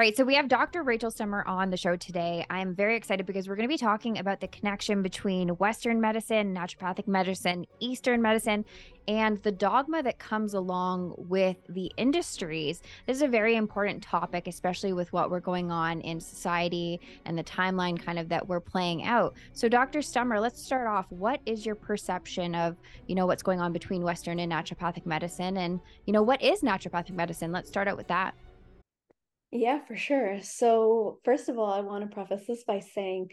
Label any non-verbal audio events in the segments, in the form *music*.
right. So we have Dr. Rachel Stummer on the show today. I'm very excited because we're going to be talking about the connection between Western medicine, naturopathic medicine, Eastern medicine, and the dogma that comes along with the industries. This is a very important topic, especially with what we're going on in society and the timeline kind of that we're playing out. So, Dr. Stummer, let's start off. What is your perception of, you know, what's going on between Western and naturopathic medicine? And, you know, what is naturopathic medicine? Let's start out with that. Yeah, for sure. So, first of all, I want to preface this by saying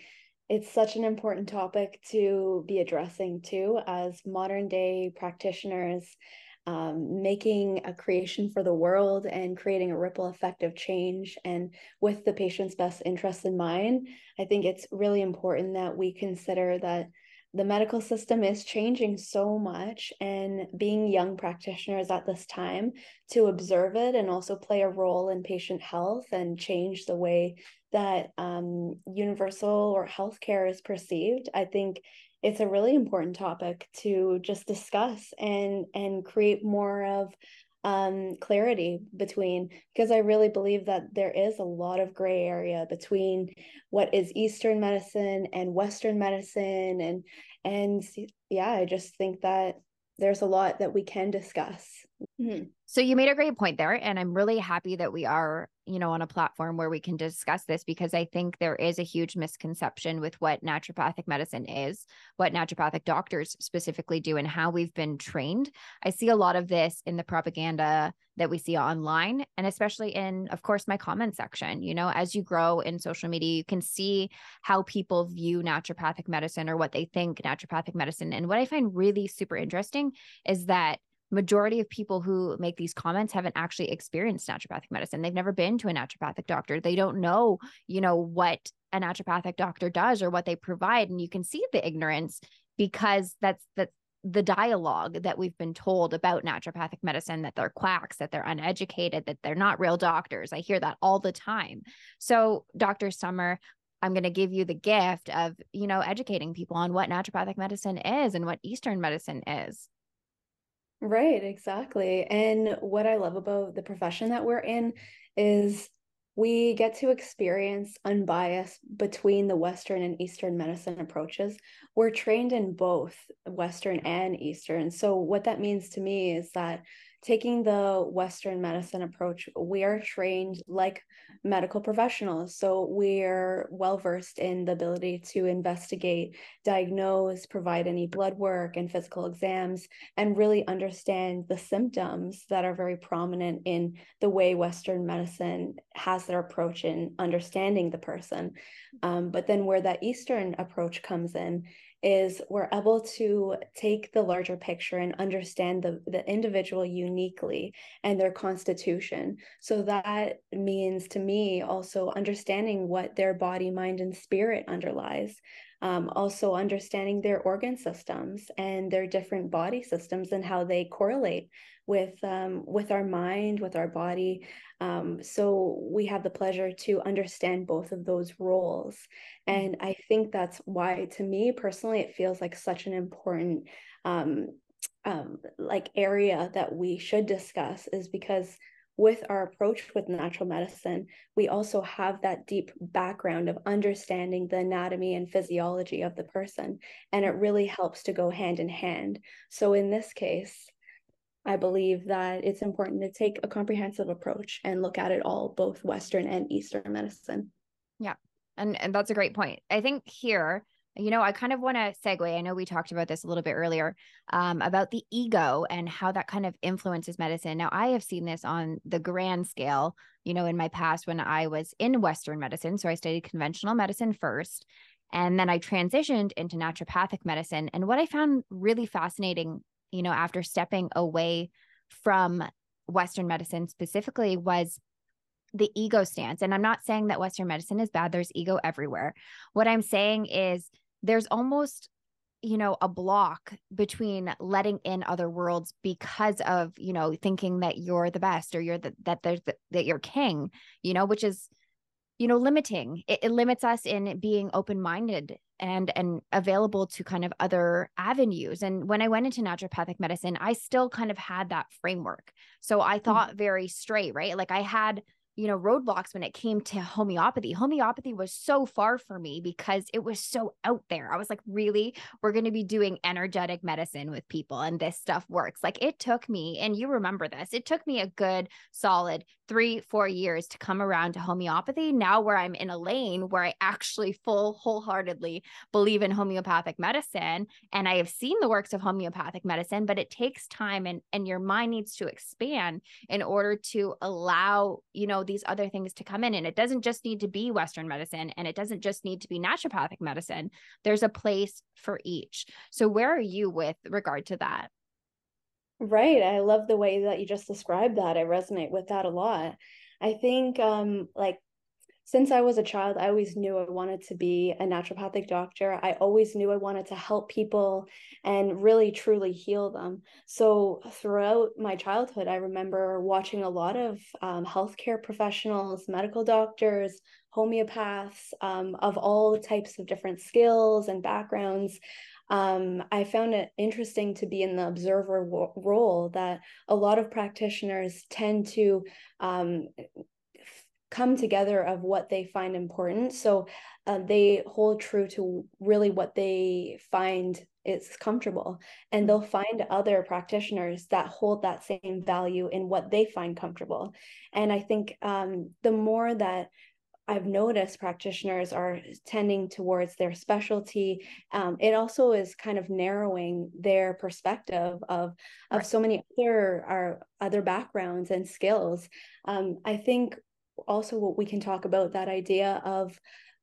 it's such an important topic to be addressing too, as modern day practitioners um, making a creation for the world and creating a ripple effect of change and with the patient's best interests in mind. I think it's really important that we consider that the medical system is changing so much and being young practitioners at this time to observe it and also play a role in patient health and change the way that um, universal or healthcare is perceived i think it's a really important topic to just discuss and and create more of um, clarity between because I really believe that there is a lot of gray area between what is Eastern medicine and Western medicine and and yeah, I just think that there's a lot that we can discuss. Mm-hmm. So you made a great point there. And I'm really happy that we are, you know, on a platform where we can discuss this because I think there is a huge misconception with what naturopathic medicine is, what naturopathic doctors specifically do, and how we've been trained. I see a lot of this in the propaganda that we see online, and especially in, of course, my comment section. You know, as you grow in social media, you can see how people view naturopathic medicine or what they think naturopathic medicine. And what I find really super interesting is that majority of people who make these comments haven't actually experienced naturopathic medicine. They've never been to a naturopathic doctor. They don't know you know what a naturopathic doctor does or what they provide. And you can see the ignorance because that's that's the dialogue that we've been told about naturopathic medicine that they're quacks that they're uneducated that they're not real doctors. I hear that all the time. So dr Stummer i'm going to give you the gift of you know educating people on what naturopathic medicine is and what eastern medicine is Right, exactly. And what I love about the profession that we're in is we get to experience unbiased between the Western and Eastern medicine approaches. We're trained in both Western and Eastern. So, what that means to me is that taking the Western medicine approach, we are trained like medical professionals. So we're well versed in the ability to investigate, diagnose, provide any blood work and physical exams, and really understand the symptoms that are very prominent in the way Western medicine has their approach in understanding the person. Um, but then where that Eastern approach comes in is we're able to take the larger picture and understand the, the individual uniquely and their constitution. So that means to me also understanding what their body, mind, and spirit underlies. Um, also understanding their organ systems and their different body systems and how they correlate with um, with our mind, with our body. Um, so we have the pleasure to understand both of those roles, mm-hmm. and I think that's why, to me personally, it feels like such an important um, um, like area that we should discuss is because with our approach with natural medicine, we also have that deep background of understanding the anatomy and physiology of the person. And it really helps to go hand in hand. So, in this case, I believe that it's important to take a comprehensive approach and look at it all, both Western and Eastern medicine. Yeah. And, and that's a great point. I think here, you know, I kind of want to segue. I know we talked about this a little bit earlier um, about the ego and how that kind of influences medicine. Now, I have seen this on the grand scale, you know, in my past when I was in Western medicine. So I studied conventional medicine first. And then I transitioned into naturopathic medicine. And what I found really fascinating you know, after stepping away from Western medicine specifically was the ego stance. And I'm not saying that Western medicine is bad, there's ego everywhere. What I'm saying is there's almost you know a block between letting in other worlds because of you know thinking that you're the best or you're the, that there's the, that you're king you know which is you know limiting it, it limits us in being open-minded and and available to kind of other avenues and when i went into naturopathic medicine i still kind of had that framework so i mm. thought mm-hmm. very straight right like i had you know, roadblocks when it came to homeopathy. Homeopathy was so far for me because it was so out there. I was like, really? We're going to be doing energetic medicine with people and this stuff works. Like it took me, and you remember this, it took me a good solid three, four years to come around to homeopathy. Now, where I'm in a lane where I actually full wholeheartedly believe in homeopathic medicine and I have seen the works of homeopathic medicine, but it takes time and, and your mind needs to expand in order to allow, you know, these other things to come in. And it doesn't just need to be Western medicine and it doesn't just need to be naturopathic medicine. There's a place for each. So, where are you with regard to that? Right. I love the way that you just described that. I resonate with that a lot. I think um like since I was a child, I always knew I wanted to be a naturopathic doctor. I always knew I wanted to help people and really truly heal them. So, throughout my childhood, I remember watching a lot of um, healthcare professionals, medical doctors, homeopaths um, of all types of different skills and backgrounds. Um, I found it interesting to be in the observer role that a lot of practitioners tend to um, come together of what they find important. So uh, they hold true to really what they find is comfortable. And mm. they'll find other practitioners that hold that same value in what they find comfortable. And I think um, the more that I've noticed practitioners are tending towards their specialty. Um, it also is kind of narrowing their perspective of of right. so many other our other backgrounds and skills. Um, I think also what we can talk about that idea of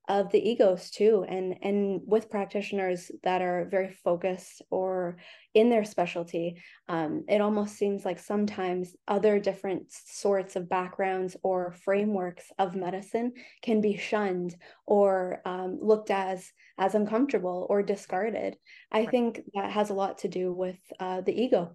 of the egos too and and with practitioners that are very focused or in their specialty um, it almost seems like sometimes other different sorts of backgrounds or frameworks of medicine can be shunned or um, looked as as uncomfortable or discarded i right. think that has a lot to do with uh, the ego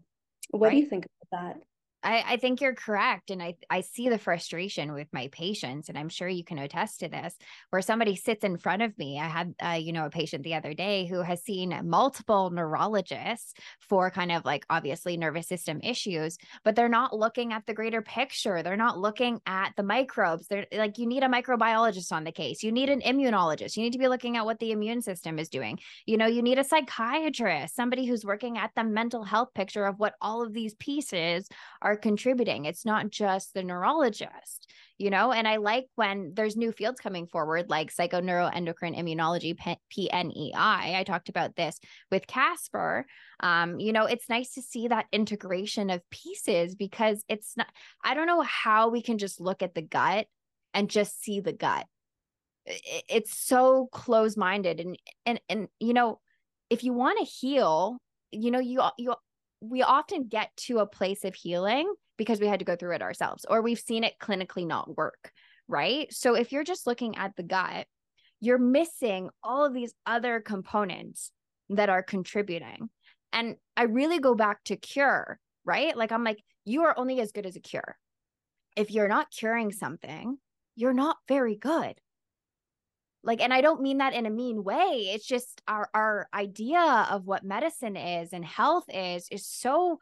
what right. do you think about that I, I think you're correct. And I, I see the frustration with my patients, and I'm sure you can attest to this, where somebody sits in front of me. I had, uh, you know, a patient the other day who has seen multiple neurologists for kind of like obviously nervous system issues, but they're not looking at the greater picture. They're not looking at the microbes. They're like, you need a microbiologist on the case. You need an immunologist. You need to be looking at what the immune system is doing. You know, you need a psychiatrist, somebody who's working at the mental health picture of what all of these pieces are are contributing. It's not just the neurologist, you know? And I like when there's new fields coming forward, like psychoneuroendocrine immunology, PNEI. I talked about this with Casper. Um, you know, it's nice to see that integration of pieces because it's not, I don't know how we can just look at the gut and just see the gut. It's so close minded. And, and, and, you know, if you want to heal, you know, you, you we often get to a place of healing because we had to go through it ourselves or we've seen it clinically not work, right? So if you're just looking at the gut, you're missing all of these other components that are contributing. And I really go back to cure, right? Like I'm like, you are only as good as a cure. If you're not curing something, you're not very good like and i don't mean that in a mean way it's just our our idea of what medicine is and health is is so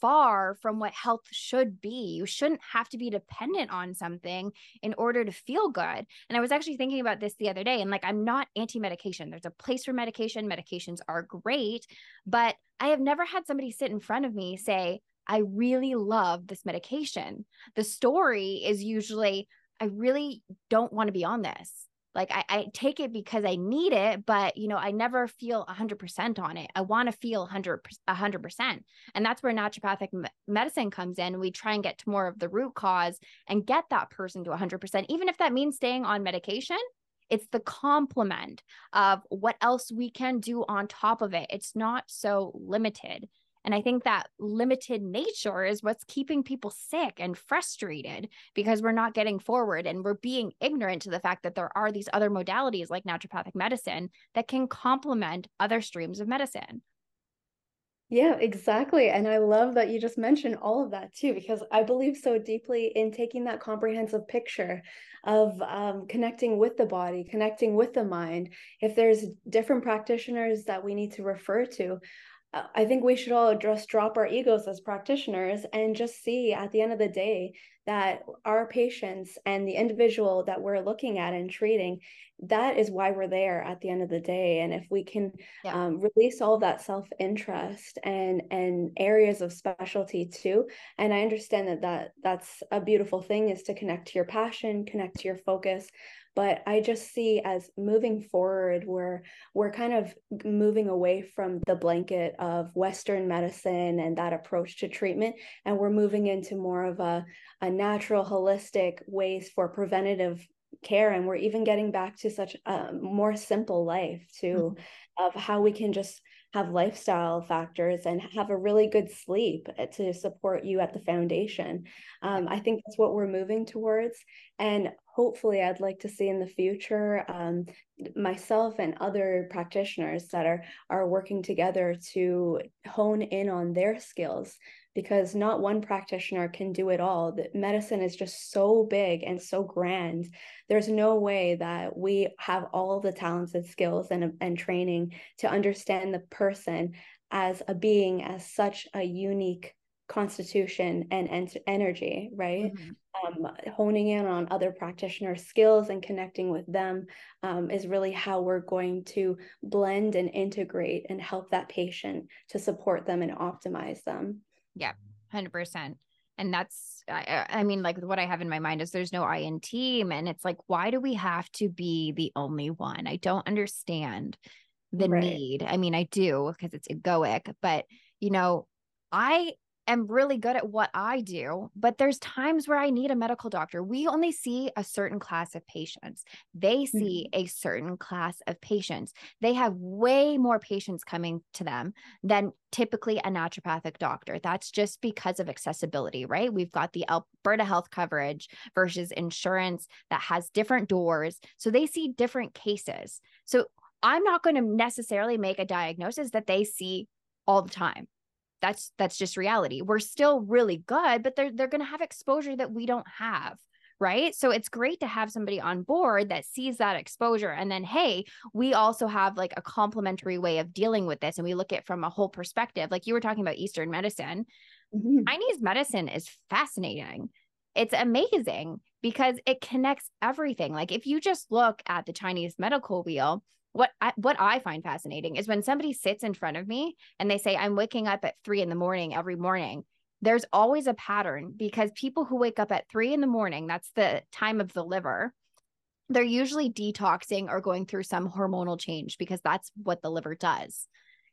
far from what health should be. You shouldn't have to be dependent on something in order to feel good. And i was actually thinking about this the other day and like i'm not anti-medication. There's a place for medication. Medications are great but i have never had somebody sit in front of me say i really love this medication. The story is usually i really don't want to be on this like I, I take it because I need it, but you know, I never feel 100% on it. I want to feel 100 100%. And that's where naturopathic medicine comes in. We try and get to more of the root cause and get that person to 100%, even if that means staying on medication. It's the complement of what else we can do on top of it. It's not so limited. And I think that limited nature is what's keeping people sick and frustrated because we're not getting forward and we're being ignorant to the fact that there are these other modalities like naturopathic medicine that can complement other streams of medicine. Yeah, exactly. And I love that you just mentioned all of that too, because I believe so deeply in taking that comprehensive picture of um, connecting with the body, connecting with the mind. If there's different practitioners that we need to refer to, I think we should all just drop our egos as practitioners and just see at the end of the day that our patients and the individual that we're looking at and treating that is why we're there at the end of the day and if we can yeah. um, release all that self-interest and and areas of specialty too and i understand that that that's a beautiful thing is to connect to your passion connect to your focus but i just see as moving forward we're we're kind of moving away from the blanket of western medicine and that approach to treatment and we're moving into more of a, a natural holistic ways for preventative care and we're even getting back to such a more simple life too mm-hmm. of how we can just have lifestyle factors and have a really good sleep eh, to support you at the foundation um, i think that's what we're moving towards and hopefully i'd like to see in the future um, myself and other practitioners that are are working together to hone in on their skills because not one practitioner can do it all. That medicine is just so big and so grand. There's no way that we have all the talents and skills and, and training to understand the person as a being as such a unique constitution and, and energy, right? Mm-hmm. Um, honing in on other practitioner skills and connecting with them um, is really how we're going to blend and integrate and help that patient to support them and optimize them. Yeah, 100%. And that's, I, I mean, like what I have in my mind is there's no I in team. And it's like, why do we have to be the only one? I don't understand the right. need. I mean, I do because it's egoic, but you know, I am really good at what I do, but there's times where I need a medical doctor. We only see a certain class of patients. They see mm-hmm. a certain class of patients. They have way more patients coming to them than typically a naturopathic doctor. That's just because of accessibility, right? We've got the Alberta health coverage versus insurance that has different doors. So they see different cases. So I'm not going to necessarily make a diagnosis that they see all the time that's that's just reality. We're still really good but they're they're going to have exposure that we don't have right? So it's great to have somebody on board that sees that exposure. And then hey we also have like a complementary way of dealing with this and we look at from a whole perspective. Like you were talking about eastern medicine. Mm-hmm. chinese medicine is fascinating. It's amazing because it connects everything. Like if you just look at the chinese medical wheel what I, what I find fascinating is when somebody sits in front of me and they say I'm waking up at three in the morning every morning. There's always a pattern because people who wake up at three in the morning, that's the time of the liver, they're usually detoxing or going through some hormonal change because that's what the liver does.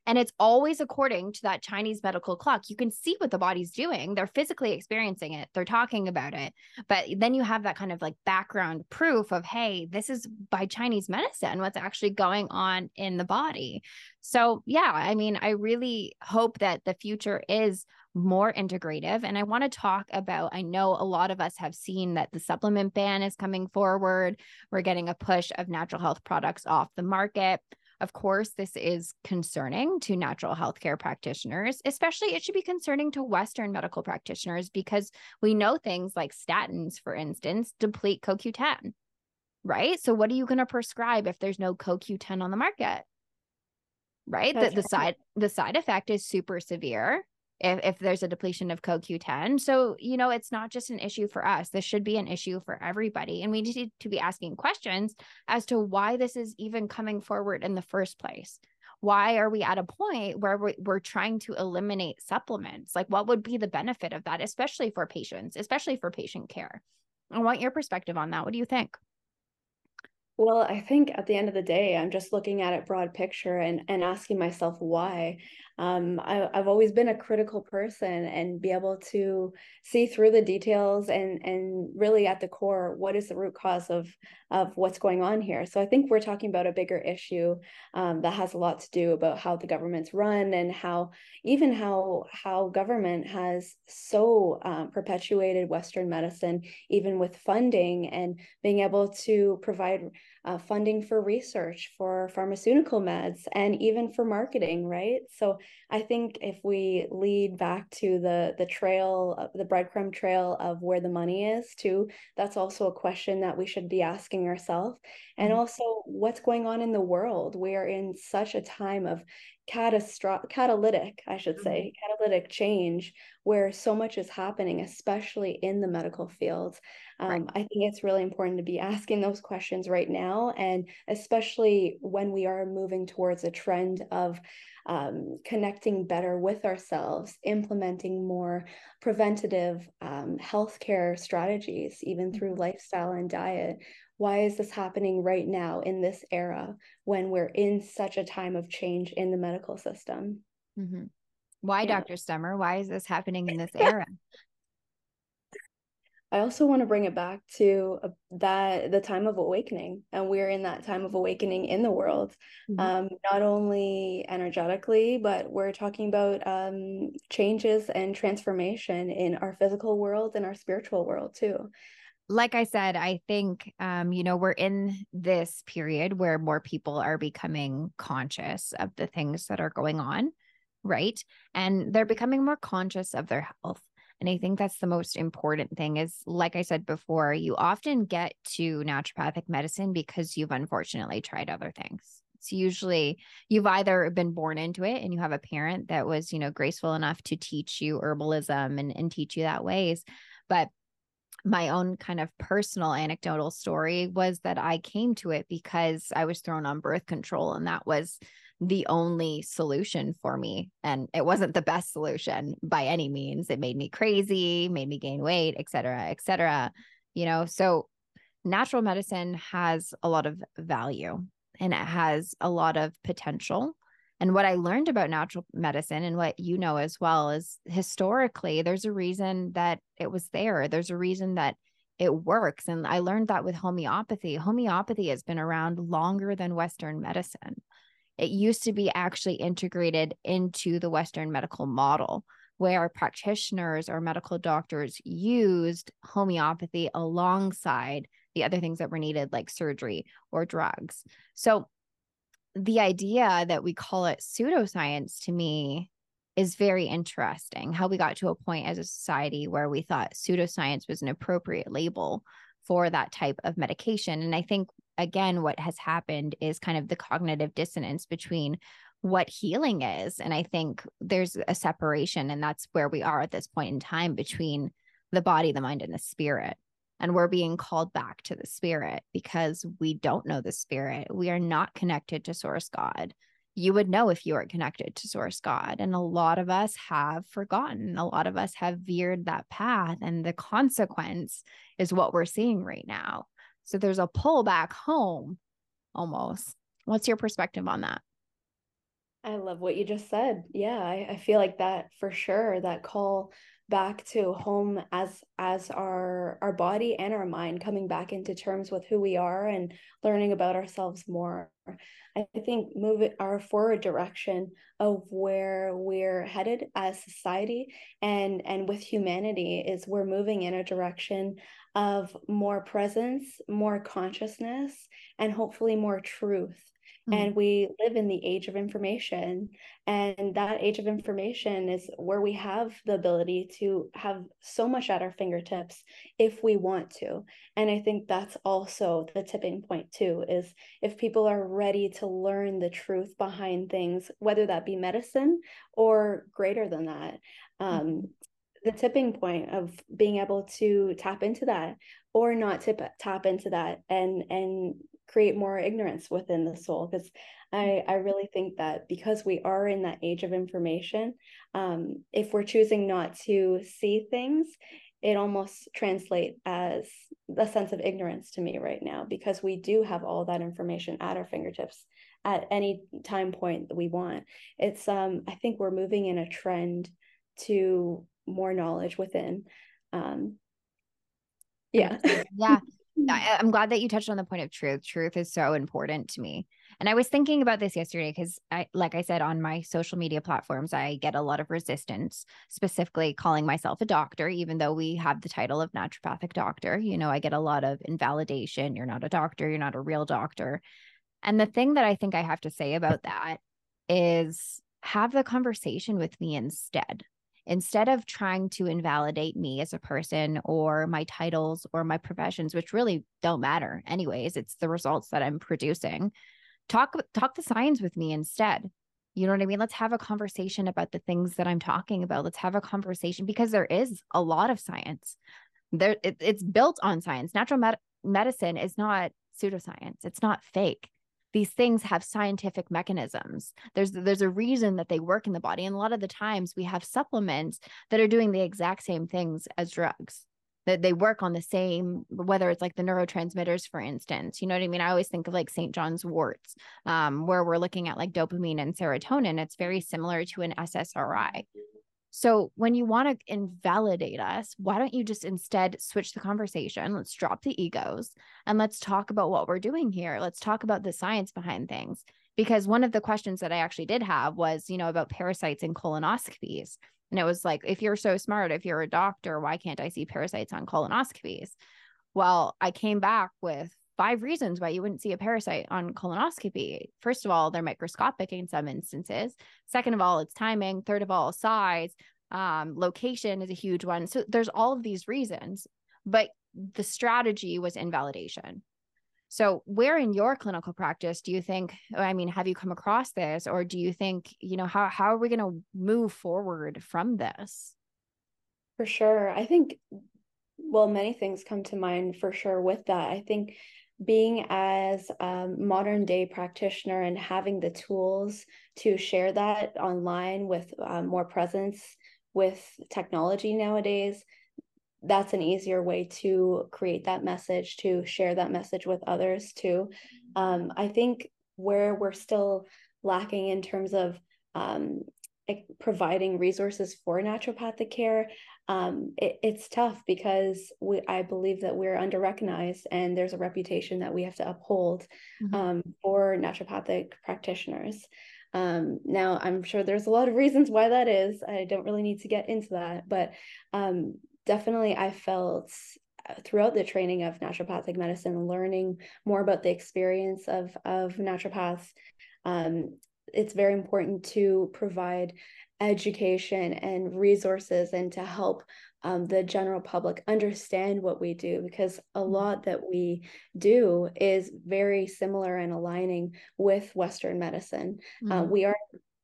And it's always according to that Chinese medical clock. You can see what the body's doing. They're physically experiencing it, they're talking about it. But then you have that kind of like background proof of, hey, this is by Chinese medicine, what's actually going on in the body. So, yeah, I mean, I really hope that the future is more integrative. And I want to talk about I know a lot of us have seen that the supplement ban is coming forward. We're getting a push of natural health products off the market. Of course, this is concerning to natural healthcare practitioners, especially it should be concerning to Western medical practitioners because we know things like statins, for instance, deplete CoQ10, right? So, what are you going to prescribe if there's no CoQ10 on the market? Right. the, the side the side effect is super severe if, if there's a depletion of CoQ10. So, you know, it's not just an issue for us. This should be an issue for everybody. And we need to be asking questions as to why this is even coming forward in the first place. Why are we at a point where we're, trying to eliminate supplements? Like, what would be the benefit of that, especially for patients, especially for patient care? I want your perspective on that. What do you think? Well, I think at the end of the day, I'm just looking at it broad picture and, and asking myself why um, I, have always been a critical person and be able to see through the details and and really at the core what is the root cause of of what's going on here. So I think we're talking about a bigger issue um, that has a lot to do about how the government's run and how even how how government has so um, perpetuated Western medicine, even with funding and being able to provide uh, funding for research, for pharmaceutical meds, and even for marketing, right? So I think if we lead back to the the trail, the breadcrumb trail of where the money is, too, that's also a question that we should be asking ourselves. And mm-hmm. also, what's going on in the world? We are in such a time of catastrophic catalytic i should say mm-hmm. catalytic change where so much is happening especially in the medical field um, right. i think it's really important to be asking those questions right now and especially when we are moving towards a trend of um, connecting better with ourselves implementing more preventative um, healthcare strategies even through mm-hmm. lifestyle and diet why is this happening right now in this era when we're in such a time of change in the medical system? Mm-hmm. Why, yeah. Dr. Stummer? Why is this happening in this *laughs* era? I also want to bring it back to uh, that the time of awakening, and we're in that time of awakening in the world, mm-hmm. um, not only energetically, but we're talking about um, changes and transformation in our physical world and our spiritual world too like I said, I think, um, you know, we're in this period where more people are becoming conscious of the things that are going on, right? And they're becoming more conscious of their health. And I think that's the most important thing is, like I said before, you often get to naturopathic medicine because you've unfortunately tried other things. It's usually you've either been born into it and you have a parent that was, you know, graceful enough to teach you herbalism and, and teach you that ways. But my own kind of personal anecdotal story was that I came to it because I was thrown on birth control and that was the only solution for me and it wasn't the best solution by any means it made me crazy made me gain weight et cetera et cetera you know so natural medicine has a lot of value and it has a lot of potential and what I learned about natural medicine and what you know as well is historically, there's a reason that it was there. There's a reason that it works. And I learned that with homeopathy. Homeopathy has been around longer than Western medicine. It used to be actually integrated into the Western medical model where practitioners or medical doctors used homeopathy alongside the other things that were needed, like surgery or drugs. So the idea that we call it pseudoscience to me is very interesting. How we got to a point as a society where we thought pseudoscience was an appropriate label for that type of medication. And I think, again, what has happened is kind of the cognitive dissonance between what healing is. And I think there's a separation, and that's where we are at this point in time between the body, the mind, and the spirit and we're being called back to the spirit because we don't know the spirit. We are not connected to source God. You would know if you are connected to source God. And a lot of us have forgotten. A lot of us have veered that path. And the consequence is what we're seeing right now. So there's a pull back home almost. What's your perspective on that? I love what you just said. Yeah, I, I feel like that for sure. That call back to home as as our our body and our mind coming back into terms with who we are and learning about ourselves more i think move it our forward direction of where we're headed as society and and with humanity is we're moving in a direction of more presence more consciousness and hopefully more truth Mm. And we live in the age of information. And that age of information is where we have the ability to have so much at our fingertips if we want to. And I think that's also the tipping point, too, is if people are ready to learn the truth behind things, whether that be medicine or greater than that. Um, mm-hmm the tipping point of being able to tap into that or not tip tap into that and and create more ignorance within the soul. Because I, I really think that because we are in that age of information um, if we're choosing not to see things it almost translates as a sense of ignorance to me right now because we do have all that information at our fingertips at any time point that we want. It's um i think we're moving in a trend to more knowledge within um yeah *laughs* yeah I, am glad that you touched on the point of truth. Truth is so important to me. And I was thinking about this yesterday because I like I said on my social media platforms, I get a lot of resistance, specifically calling myself a doctor, even though we have the title of naturopathic doctor. You know, I get a lot of invalidation. You're not a doctor, you're not a real doctor. And the thing that I think I have to say about that is have the conversation with me instead instead of trying to invalidate me as a person or my titles or my professions which really don't matter anyways it's the results that i'm producing talk talk the science with me instead. You know what i mean? Let's have a conversation about the things that i'm talking about. Let's have a conversation because there is a lot of science. There it, it's built on science. Natural med- medicine is not pseudoscience. It's not fake these things have scientific mechanisms. There's there's a reason that they work in the body and a lot of the times we have supplements that are doing the exact same things as drugs that they work on the same whether it's like the neurotransmitters for instance you know what i mean? I always think of like st john's worts um, where we're looking at like dopamine and serotonin. It's very similar to an ssri so when you want to invalidate us, why don't you just instead switch the conversation? Let's drop the egos and let's talk about what we're doing here. Let's talk about the science behind things. Because one of the questions that I actually did have was, you know, about parasites and colonoscopies. And it was like, if you're so smart, if you're a doctor, why can't I see parasites on colonoscopies? Well, I came back with five reasons why you wouldn't see a parasite on colonoscopy. First of all, they're microscopic in some instances. Second of all, it's timing. Third of all, size. Um, location is a huge one. So there's all of these reasons, but the strategy was invalidation. So, where in your clinical practice do you think? I mean, have you come across this, or do you think, you know, how how are we going to move forward from this? For sure, I think. Well, many things come to mind for sure with that. I think being as a modern day practitioner and having the tools to share that online with um, more presence with technology nowadays that's an easier way to create that message to share that message with others too. Um, i think where we're still lacking in terms of um, providing resources for naturopathic care um, it, it's tough because we I believe that we're under recognized and there's a reputation that we have to uphold mm-hmm. um, for naturopathic practitioners. Um, now, I'm sure there's a lot of reasons why that is. I don't really need to get into that, but um, definitely I felt uh, throughout the training of naturopathic medicine, learning more about the experience of of naturopaths. Um, it's very important to provide education and resources and to help um, the general public understand what we do because a mm-hmm. lot that we do is very similar and aligning with Western medicine. Uh, mm-hmm. Uh, we are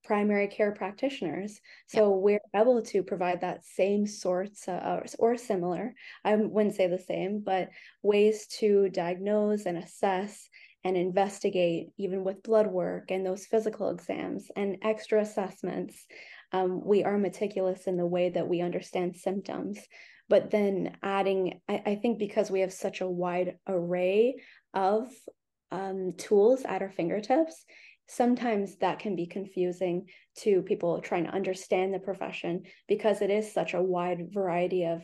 primary care practitioners, so yeah. we're able to provide that same sorts uh, or similar, I wouldn't say the same, but ways to diagnose and assess and investigate even with blood work and those physical exams and extra assessments. Um, we are meticulous in the way that we understand symptoms but then adding I, I think because we have such a wide array of um, tools at our fingertips sometimes that can be confusing to people trying to understand the profession because it is such a wide variety of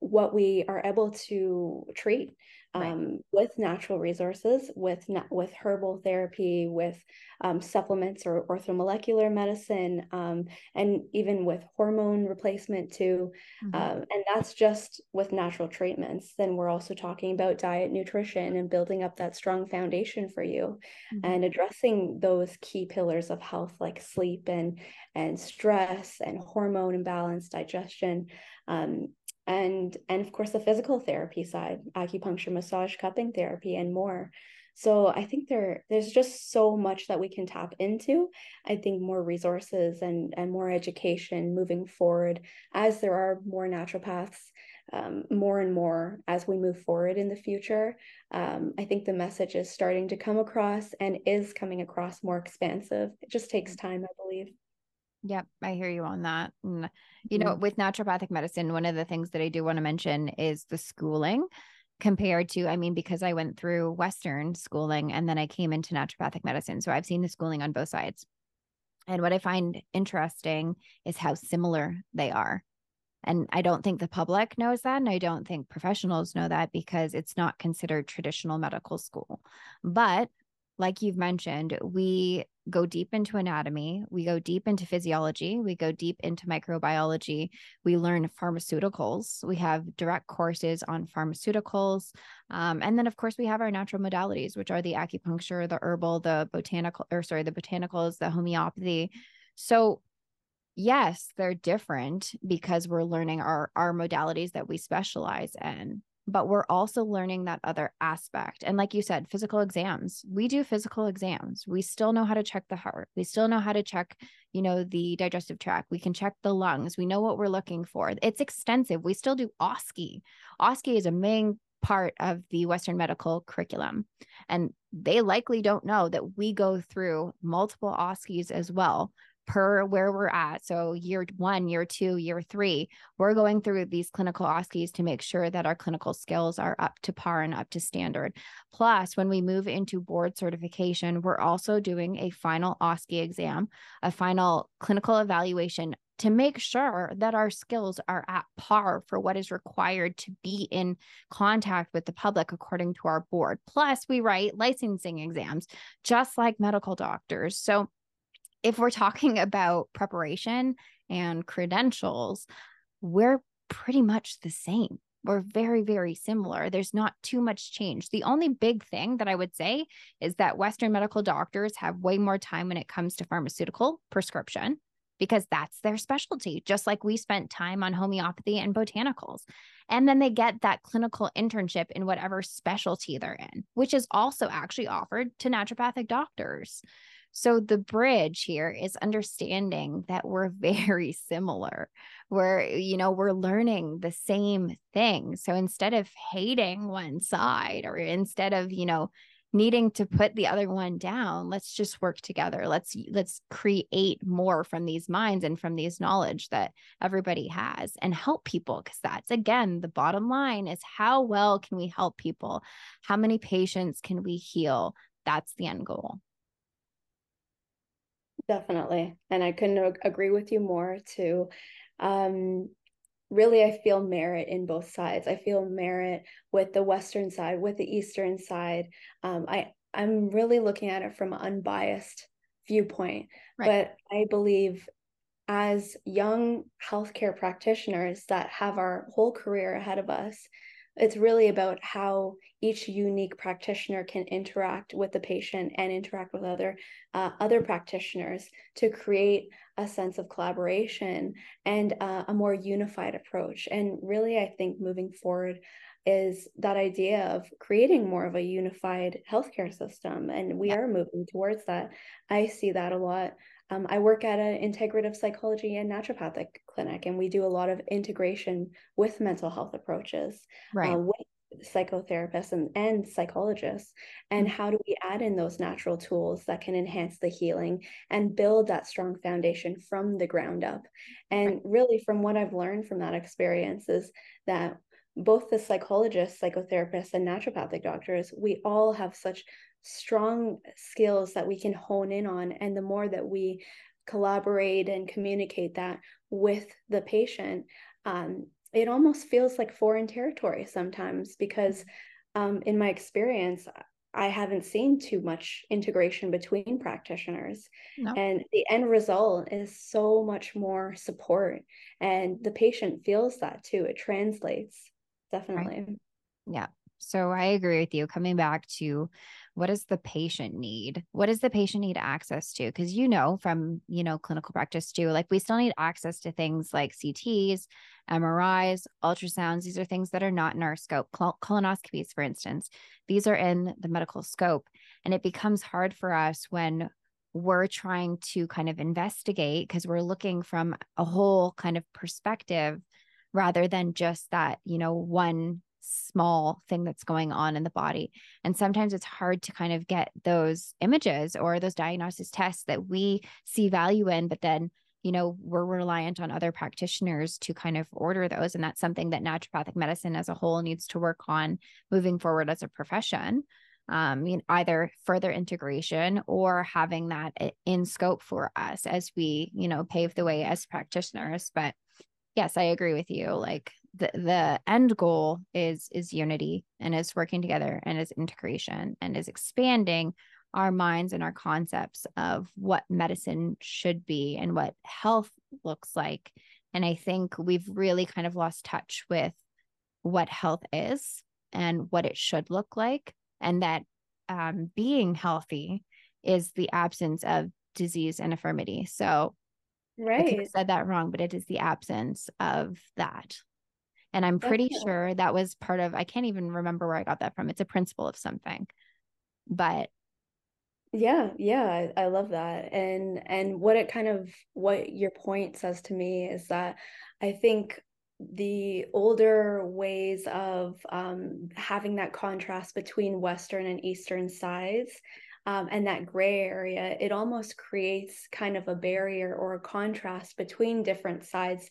what we are able to treat um, right. with natural resources, with with herbal therapy, with um, supplements or orthomolecular medicine, um, and even with hormone replacement too. Mm-hmm. Um, and that's just with natural treatments. Then we're also talking about diet, nutrition, and building up that strong foundation for you, mm-hmm. and addressing those key pillars of health like sleep and and stress and hormone imbalance, digestion. Um, and and of course the physical therapy side acupuncture massage cupping therapy and more. So i think there there's just so much that we can tap into. I think more resources and and more education moving forward as there are more naturopaths um, more and more as we move forward in the future. Um, i think the message is starting to come across and is coming across more expansive. It just takes time i believe Yep, I hear you on that. And, you know, mm-hmm. with naturopathic medicine, one of the things that I do want to mention is the schooling compared to, I mean, because I went through Western schooling and then I came into naturopathic medicine. So I've seen the schooling on both sides. And what I find interesting is how similar they are. And I don't think the public knows that. And I don't think professionals know that because it's not considered traditional medical school. But like you've mentioned, we go deep into anatomy, we go deep into physiology, we go deep into microbiology, we learn pharmaceuticals, we have direct courses on pharmaceuticals. Um, and then, of course, we have our natural modalities, which are the acupuncture, the herbal, the botanical, or sorry, the botanicals, the homeopathy. So, yes, they're different because we're learning our, our modalities that we specialize in but we're also learning that other aspect. And like you said, physical exams, we do physical exams. We still know how to check the heart. We still know how to check, you know, the digestive tract. We can check the lungs. We know what we're looking for. It's extensive. We still do OSCE. OSCE is a main part of the Western medical curriculum. And they likely don't know that we go through multiple OSCEs as well per where we're at. So, year one, year two, year three, we're going through these clinical OSCEs to make sure that our clinical skills are up to par and up to standard. Plus, when we move into board certification, we're also doing a final OSCE exam, a final clinical evaluation to make sure that our skills are at par for what is required to be in contact with the public according to our board. Plus, we write licensing exams just like medical doctors. So, if we're talking about preparation and credentials, we're pretty much the same. We're very, very similar. There's not too much change. The only big thing that I would say is that Western medical doctors have way more time when it comes to pharmaceutical prescription because that's their specialty, just like we spent time on homeopathy and botanicals. And then they get that clinical internship in whatever specialty they're in, which is also actually offered to naturopathic doctors. So the bridge here is understanding that we're *laughs* very similar. We're, you know, we're learning the same thing. So instead of hating one side or instead of, you know, needing to put the other one down, let's just work together. Let's let's create more from these minds and from these knowledge that everybody has and help people because that's again the bottom line is how well can we help people? How many patients can we heal? That's the end goal. Definitely. And I couldn't agree with you more too. Um, really, I feel merit in both sides. I feel merit with the Western side, with the Eastern side. Um, I, I'm really looking at it from an unbiased viewpoint. Right. But I believe as young healthcare practitioners that have our whole career ahead of us, it's really about how each unique practitioner can interact with the patient and interact with other uh, other practitioners to create a sense of collaboration and uh, a more unified approach and really i think moving forward is that idea of creating more of a unified healthcare system and we yeah. are moving towards that i see that a lot um, I work at an integrative psychology and naturopathic clinic, and we do a lot of integration with mental health approaches, uh, right. Uh, with psychotherapists and, and psychologists. And mm-hmm. how do we add in those natural tools that can enhance the healing and build that strong foundation from the ground up? And right. really, from what I've learned from that experience, is that both the psychologists, psychotherapists, and naturopathic doctors, we all have such strong skills that we can hone in on. And the more that we collaborate and communicate that with the patient, um, it almost feels like foreign territory sometimes because, um, in my experience, I haven't seen too much integration between practitioners. No. And the end result is so much more support. And the patient feels that too. It translates definitely. Right. Yeah. So I agree with you. Coming back to what does the patient need? What does the patient need access to? Because you know from you know clinical practice too like we still need access to things like cts mris ultrasounds. These are things that are not in our scope. Col- colonoscopies for instance these are in the medical scope. And it becomes hard for us when we're trying to kind of investigate because we're looking from a whole kind of perspective rather than just that you know one small thing that's going on in the body. And sometimes it's hard to kind of get those images or those diagnosis tests that we see value in, but then you know we're reliant on other practitioners to kind of order those. And that's something that naturopathic medicine as a whole needs to work on moving forward as a profession. Um, you know, either further integration or having that in scope for us as we you know pave the way as practitioners. But yes i agree with you. Like the the end goal is is unity and is working together and is integration and is expanding our minds and our concepts of what medicine should be and what health looks like. And I think we've really kind of lost touch with what health is and what it should look like. And that um, being healthy is the absence of disease and infirmity. So right. I said that wrong, but it is the absence of that. And I'm pretty Definitely. sure that was part of, I can't even remember where I got that from. It's a principle of something. But yeah, yeah, I, I love that. And and what it kind of what your point says to me is that I think the older ways of um, having that contrast between Western and Eastern sides um, and that gray area, it almost creates kind of a barrier or a contrast between different sides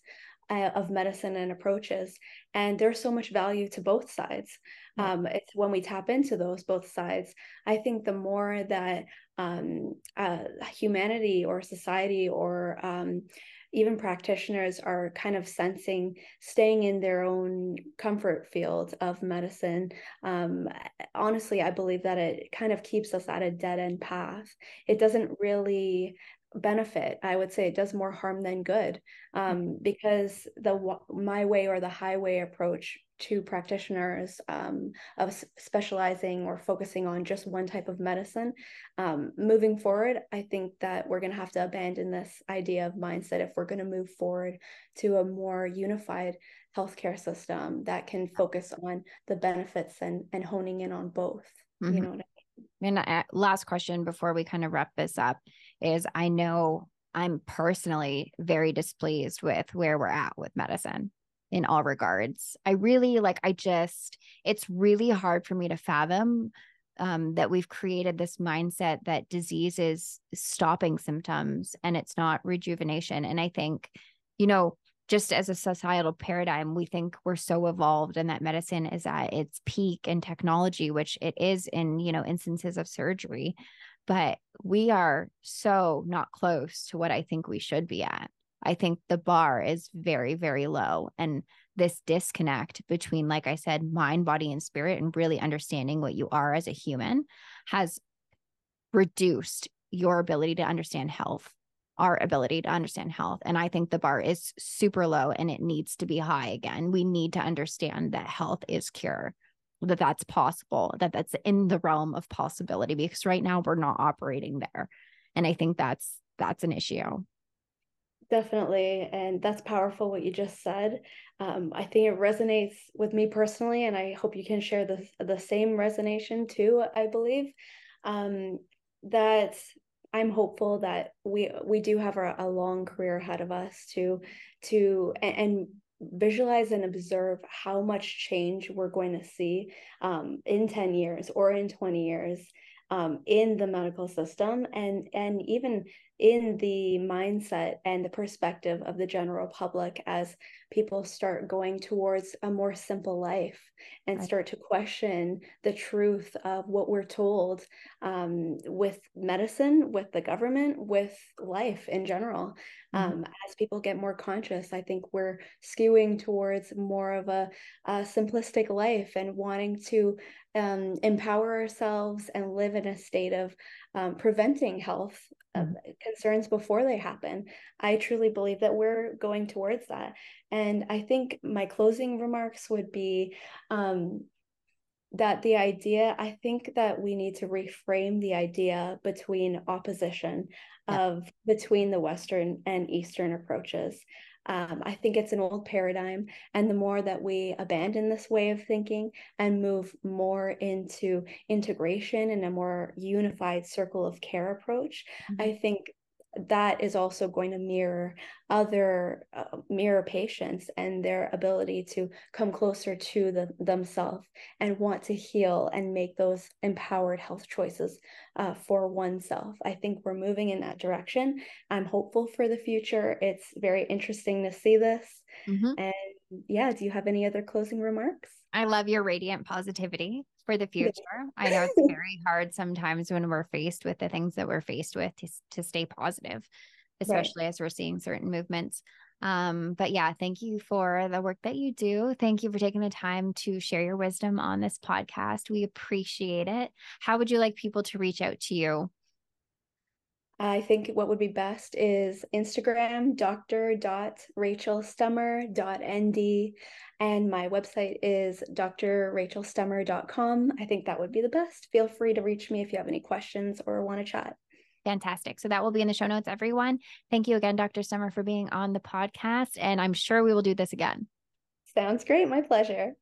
uh, of medicine and approaches. And there's so much value to both sides. Um, it's when we tap into those both sides. I think the more that um, uh, humanity or society or um, even practitioners are kind of sensing staying in their own comfort field of medicine um, honestly i believe that it kind of keeps us at a dead end path it doesn't really benefit i would say it does more harm than good um, because the my way or the highway approach to practitioners um, of specializing or focusing on just one type of medicine um, moving forward i think that we're going to have to abandon this idea of mindset if we're going to move forward to a more unified healthcare system that can focus on the benefits and and honing in on both mm-hmm. you know and uh, last question before we kind of wrap this up is I know I'm personally very displeased with where we're at with medicine in all regards. I really like, I just, it's really hard for me to fathom um, that we've created this mindset that disease is stopping symptoms and it's not rejuvenation. And I think, you know, just as a societal paradigm, we think we're so evolved and that medicine is at its peak in technology, which it is in, you know, instances of surgery. But we are so not close to what I think we should be at. I think the bar is very, very low. And this disconnect between, like I said, mind, body, and spirit, and really understanding what you are as a human has reduced your ability to understand health our ability to understand health. And I think the bar is super low and it needs to be high again. We need to understand that health is cure, that that's possible, that that's in the realm of possibility because right now we're not operating there. And I think that's that's an issue. Definitely. And that's powerful what you just said. Um, I think it resonates with me personally, and I hope you can share the, the same resonation too, I believe. Um, that I'm hopeful that we we do have a, a long career ahead of us to to and, and visualize and observe how much change we're going to see um, in 10 years or in 20 years um, in the medical system and and even in the mindset and the perspective of the general public as people start going towards a more simple life and start to question the truth of what we're told um, with medicine, with the government, with life in general. Mm-hmm. Um, as people get more conscious, I think we're skewing towards more of a, a simplistic life and wanting to um, empower ourselves and live in a state of um, preventing health mm-hmm. concerns before they happen. I truly believe that we're going towards that. And I think my closing remarks would be um, that the idea, I think that we need to reframe the idea between opposition yeah. of between the Western and Eastern approaches. Um, I think it's an old paradigm. And the more that we abandon this way of thinking and move more into integration and a more unified circle of care approach, mm-hmm. I think that is also going to mirror other uh, mirror patients and their ability to come closer to the, themselves and want to heal and make those empowered health choices uh, for oneself. I think we're moving in that direction. I'm hopeful for the future. It's very interesting to see this. Mm-hmm. and yeah do you have any other closing remarks i love your radiant positivity for the future. I know it's very hard sometimes when we're faced with the things that we're faced with to, to stay positive. especially right. as we're seeing certain movements. Um, but yeah, thank you for the work that you do. Thank you for taking the time to share your wisdom on this podcast. We appreciate it. How would you like people to reach out to you? I think what would be best is Instagram, dr.rachelstummer.nd, and my website is drrachelstummer.com. I think that would be the best. Feel free to reach me if you have any questions or want to chat. Fantastic. So that will be in the show notes, everyone. Thank you again, Dr. Stummer, for being on the podcast. And I'm sure we will do this again. Sounds great. My pleasure.